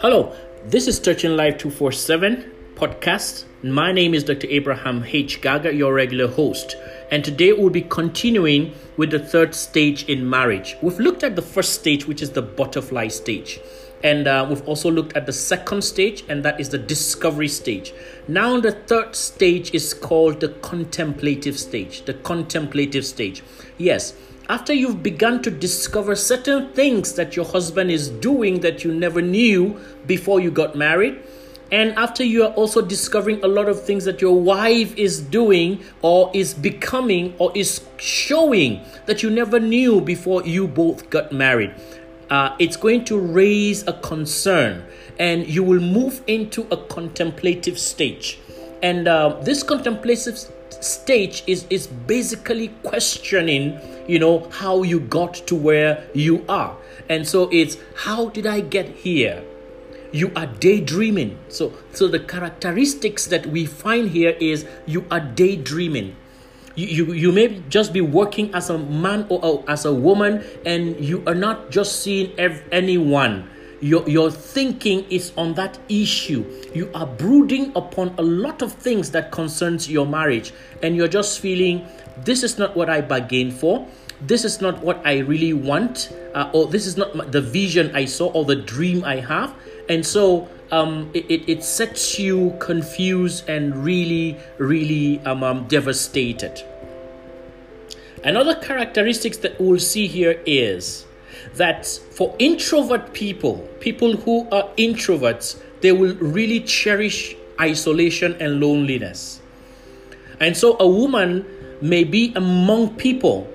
Hello, this is Touching Life 247 podcast. My name is Dr. Abraham H. Gaga, your regular host. And today we'll be continuing with the third stage in marriage. We've looked at the first stage, which is the butterfly stage. And uh, we've also looked at the second stage, and that is the discovery stage. Now, the third stage is called the contemplative stage. The contemplative stage. Yes, after you've begun to discover certain things that your husband is doing that you never knew before you got married, and after you are also discovering a lot of things that your wife is doing or is becoming or is showing that you never knew before you both got married, uh, it's going to raise a concern and you will move into a contemplative stage. And uh, this contemplative stage is, is basically questioning, you know, how you got to where you are. And so it's how did I get here? You are daydreaming. So so the characteristics that we find here is you are daydreaming. You, you, you may just be working as a man or as a woman and you are not just seeing ev- anyone your, your thinking is on that issue. You are brooding upon a lot of things that concerns your marriage and you're just feeling this is not what i bargained for. This is not what i really want uh, or this is not the vision i saw or the dream i have. And so um, it, it, it, sets you confused and really really um, um, devastated. Another characteristics that we'll see here is that for introvert people, people who are introverts, they will really cherish isolation and loneliness. And so a woman may be among people,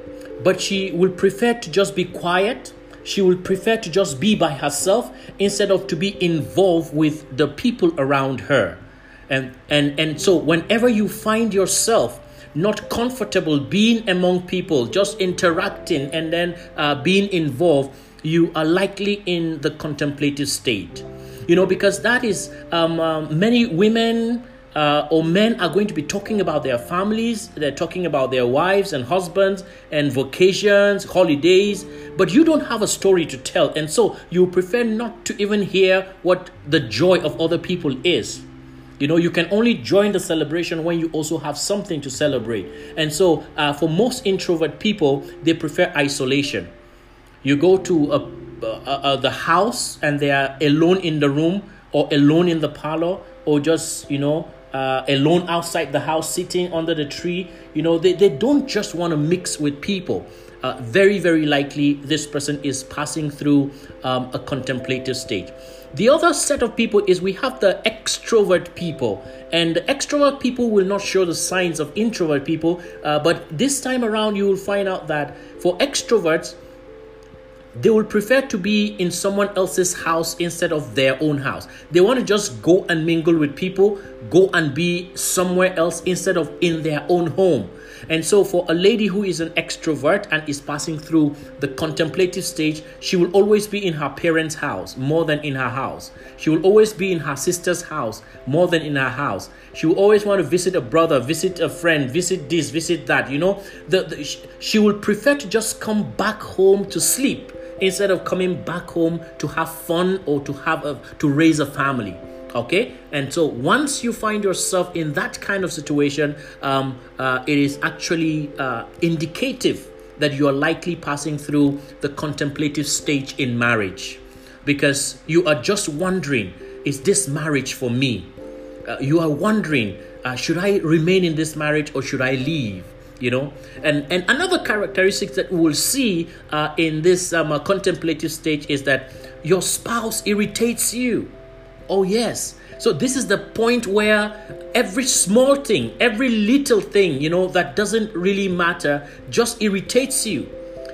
but she will prefer to just be quiet. She will prefer to just be by herself instead of to be involved with the people around her. And, and, and so whenever you find yourself not comfortable being among people, just interacting and then uh, being involved, you are likely in the contemplative state. You know, because that is um, uh, many women uh, or men are going to be talking about their families, they're talking about their wives and husbands and vacations, holidays, but you don't have a story to tell. And so you prefer not to even hear what the joy of other people is. You know, you can only join the celebration when you also have something to celebrate. And so, uh, for most introvert people, they prefer isolation. You go to a, a, a, the house and they are alone in the room or alone in the parlor or just, you know, uh, alone outside the house sitting under the tree. You know, they, they don't just want to mix with people. Uh, very, very likely this person is passing through um, a contemplative stage. The other set of people is we have the extrovert people, and extrovert people will not show the signs of introvert people, uh, but this time around you will find out that for extroverts, they will prefer to be in someone else's house instead of their own house. They want to just go and mingle with people, go and be somewhere else instead of in their own home. And so, for a lady who is an extrovert and is passing through the contemplative stage, she will always be in her parents' house more than in her house. She will always be in her sister's house more than in her house. She will always want to visit a brother, visit a friend, visit this, visit that. You know, the, the she will prefer to just come back home to sleep instead of coming back home to have fun or to have a, to raise a family okay? And so once you find yourself in that kind of situation um, uh, it is actually uh, indicative that you are likely passing through the contemplative stage in marriage. Because you are just wondering is this marriage for me? Uh, you are wondering uh, should i remain in this marriage or should i leave? You know? And and another characteristic that we will see uh, in this um, uh, contemplative stage is that your spouse irritates you Oh, yes. So, this is the point where every small thing, every little thing, you know, that doesn't really matter just irritates you.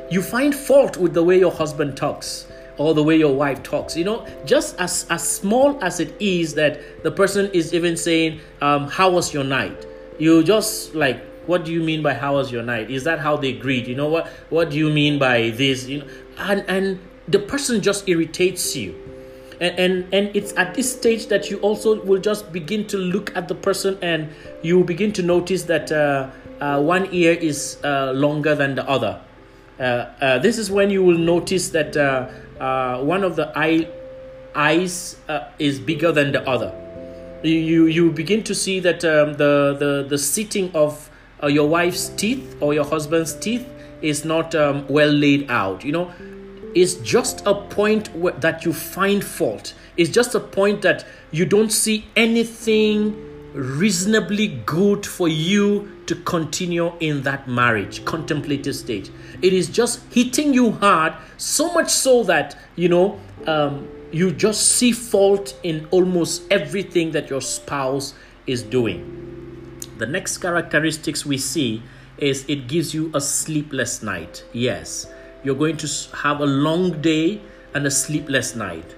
You find fault with the way your husband talks or the way your wife talks you know just as as small as it is that the person is even saying um, how was your night? You just like what do you mean by how was your night? Is that how they greet? You know what what do you mean by this? You know and and the person just irritates you and, and it's at this stage that you also will just begin to look at the person and you begin to notice that uh, uh, one ear is uh, longer than the other Uh, uh, this is when you will notice that uh, one of the eye, eyes is bigger than the other. You, you, begin to see that um, the, the, the sitting of your wife's teeth or your husband's teeth is not um, well laid out. You know, it's just a point where, that you find fault. It's just a point that you don't see anything reasonably good for you to continue in that marriage, contemplative stage. It is just hitting you hard, so much so that, you know, um, you just see fault in almost everything that your spouse is doing. The next characteristics we see is it gives you a sleepless night. Yes, you're going to have a long day and a sleepless night.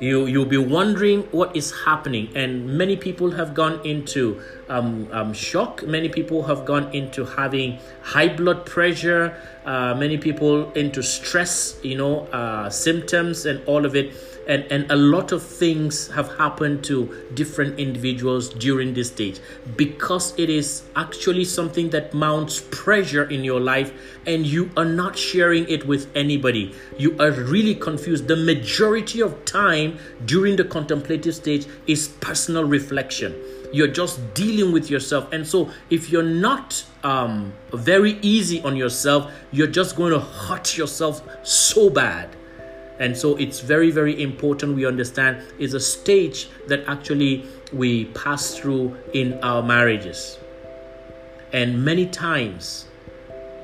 You you'll be wondering what is happening. And many people have gone into um, um, shock. Many people have gone into having high blood pressure. Uh, many people into stress you know uh, symptoms and all of it and, and a lot of things have happened to different individuals during this stage because it is actually something that mounts pressure in your life and you are not sharing it with anybody. You are really confused. The majority of time during the contemplative stage is personal reflection. You're just dealing with yourself. And so, if you're not um, very easy on yourself, you're just going to hurt yourself so bad and so it's very very important we understand is a stage that actually we pass through in our marriages. And many times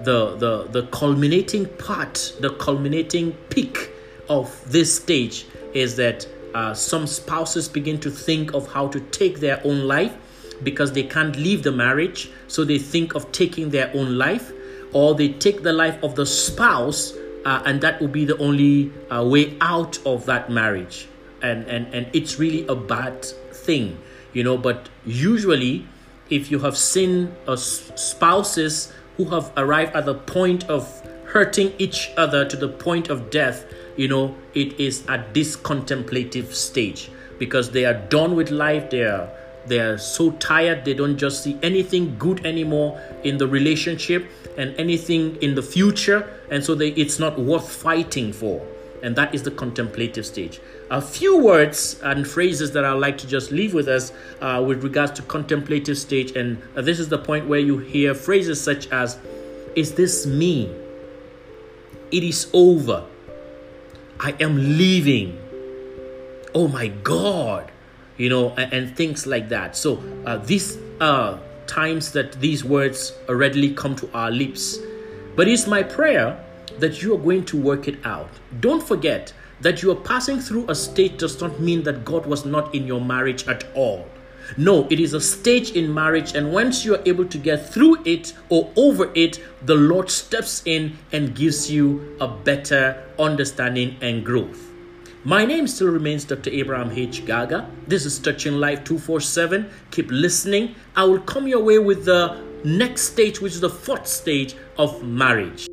the the the culminating part the culminating peak of this stage is that uh, some spouses begin to think of how to take their own life because they can't leave the marriage. So they think of taking their own life or they take the life of the spouse uh, and that will be the only uh, way out of that marriage. And and and it's really a bad thing you know but usually if you have seen uh, spouses who have arrived at the point of hurting each other to the point of death you know it is at this contemplative stage because they are done with life. They are they are so tired. They don't just see anything good anymore in the relationship and anything in the future and so they, it's not worth fighting for. And that is the contemplative stage. A few words and phrases that i'd like to just leave with us uh, with regards to contemplative stage. And uh, this is the point where you hear phrases such as is this me? It is over. I am leaving. Oh my god. You know and, and things like that. So uh, these are times that these words readily come to our lips but it's my prayer that you are going to work it out. Don't forget that you are passing through a stage does not mean that God was not in your marriage at all. No, it is a stage in marriage, and once you are able to get through it or over it, the Lord steps in and gives you a better understanding and growth. My name still remains Dr. Abraham H. Gaga. This is Touching Life 247. Keep listening. I will come your way with the next stage, which is the fourth stage of marriage.